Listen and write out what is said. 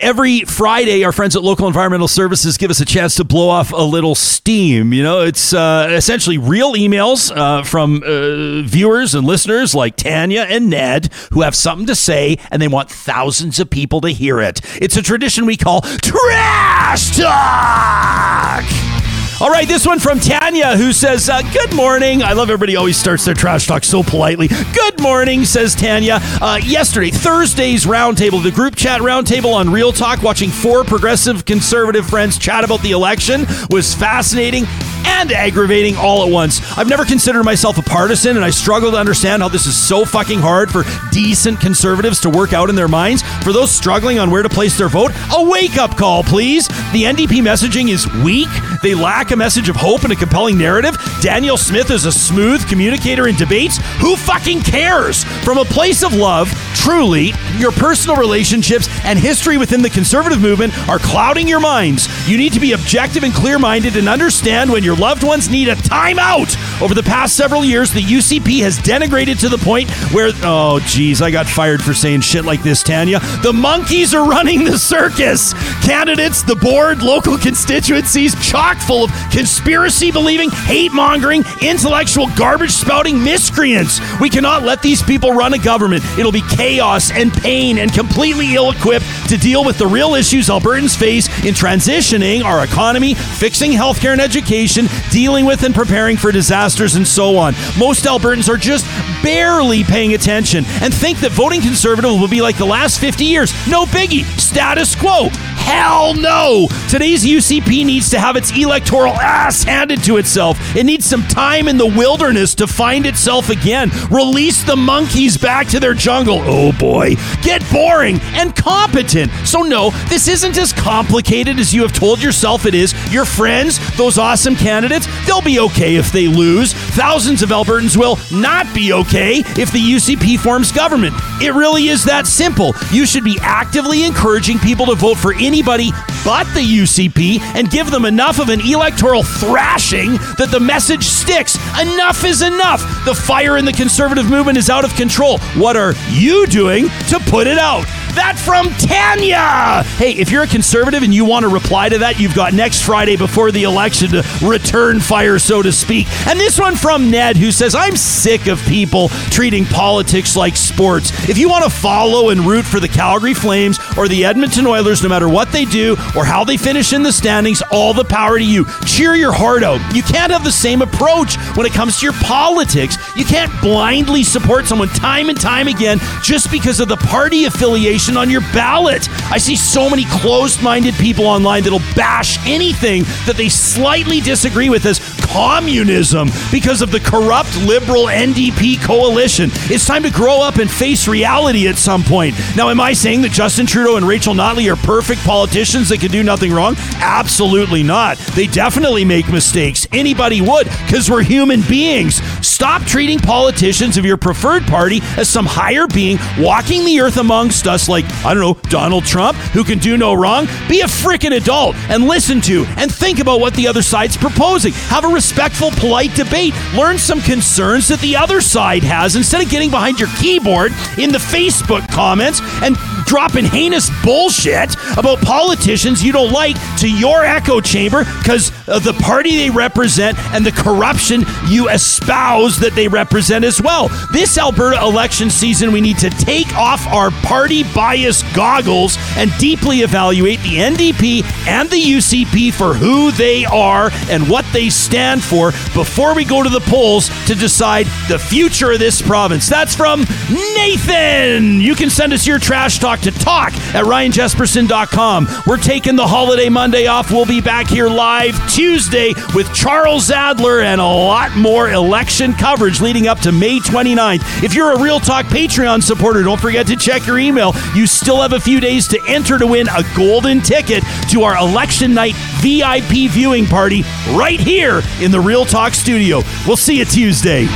every Friday, our friends at Local Environmental Services give us a chance to blow off a little steam. You know, it's uh, essentially real emails uh, from uh, viewers and listeners like Tania and Ned who have something to say and they want thousands of people to hear it. It's a tradition we call Trash Talk. All right, this one from Tania, who says, uh, Good morning. I love everybody always starts their trash talk so politely. Good morning, says Tania. Uh, yesterday, Thursday's roundtable, the group chat roundtable on Real Talk, watching four progressive conservative friends chat about the election was fascinating and aggravating all at once. I've never considered myself a partisan, and I struggle to understand how this is so fucking hard for decent conservatives to work out in their minds. For those struggling on where to place their vote, a wake up call, please. The NDP messaging is weak. They lack a message of hope and a compelling narrative. Danielle Smith is a smooth communicator in debates. Who fucking cares? From a place of love, truly, your personal relationships and history within the conservative movement are clouding your minds. You need to be objective and clear minded and understand when your loved ones need a timeout. Over the past several years, the UCP has denigrated to the point where, oh, geez, I got fired for saying shit like this, Tania. The monkeys are running the circus. Candidates, the board, local constituencies, chock full of conspiracy believing, hate mongering, intellectual garbage spouting miscreants. We cannot let these people run a government. It'll be chaos and pain and completely ill equipped to deal with the real issues Albertans face in transitioning our economy, fixing healthcare and education, dealing with and preparing for disasters, and so on. Most Albertans are just barely paying attention and think that voting conservative will be like the last 50 years. No biggie, status quo. Hell no! Today's UCP needs to have its electoral ass handed to itself. It needs some time in the wilderness to find itself again. Release the monkeys back to their jungle. Oh boy. Get boring and competent. So, no, this isn't as complicated as you have told yourself it is. Your friends, those awesome candidates, they'll be okay if they lose. Thousands of Albertans will not be okay if the UCP forms government. It really is that simple. You should be actively encouraging people to vote for anybody but the UCP and give them enough of an electoral thrashing that the message sticks. Enough is enough. The fire in the conservative movement is out of control. What are you doing to put it out? That from Tania. Hey, if you're a conservative and you want to reply to that, you've got next Friday before the election to return fire, so to speak. And this one from Ned, who says, I'm sick of people treating politics like sports. If you want to follow and root for the Calgary Flames or the Edmonton Oilers, no matter what they do or how they finish in the standings, all the power to you. Cheer your heart out. You can't have the same approach when it comes to your politics. You can't blindly support someone time and time again just because of the party affiliation on your ballot. I see so many closed minded people online that'll bash anything that they slightly disagree with as communism because of the corrupt liberal NDP coalition. It's time to grow up and face reality at some point. Now, am I saying that Justin Trudeau and Rachel Notley are perfect politicians that can do nothing wrong? Absolutely not. They definitely make mistakes. Anybody would because we're human beings. Stop treating politicians of your preferred party as some higher being walking the earth amongst us like, I don't know, Donald Trump, who can do no wrong. Be a freaking adult and listen to and think about what the other side's proposing. Have a respectful, polite debate. Learn some concerns that the other side has instead of getting behind your keyboard in the Facebook comments and dropping heinous bullshit about politicians you don't like to your echo chamber because of the party they represent and the corruption you espouse that they represent as well. This Alberta election season, we need to take off our party bias goggles and deeply evaluate the NDP and the UCP for who they are and what they stand for before we go to the polls to decide the future of this province. That's from Nathan. You can send us your trash talk to talk at ryanjespersen.com. We're taking the holiday Monday off. We'll be back here live Tuesday with Charles Adler and a lot more election coverage leading up to May 29th. If you're a Real Talk Patreon supporter, don't forget to check your email. You still have a few days to enter to win a golden ticket to our election night VIP viewing party right here in the Real Talk studio. We'll see you Tuesday.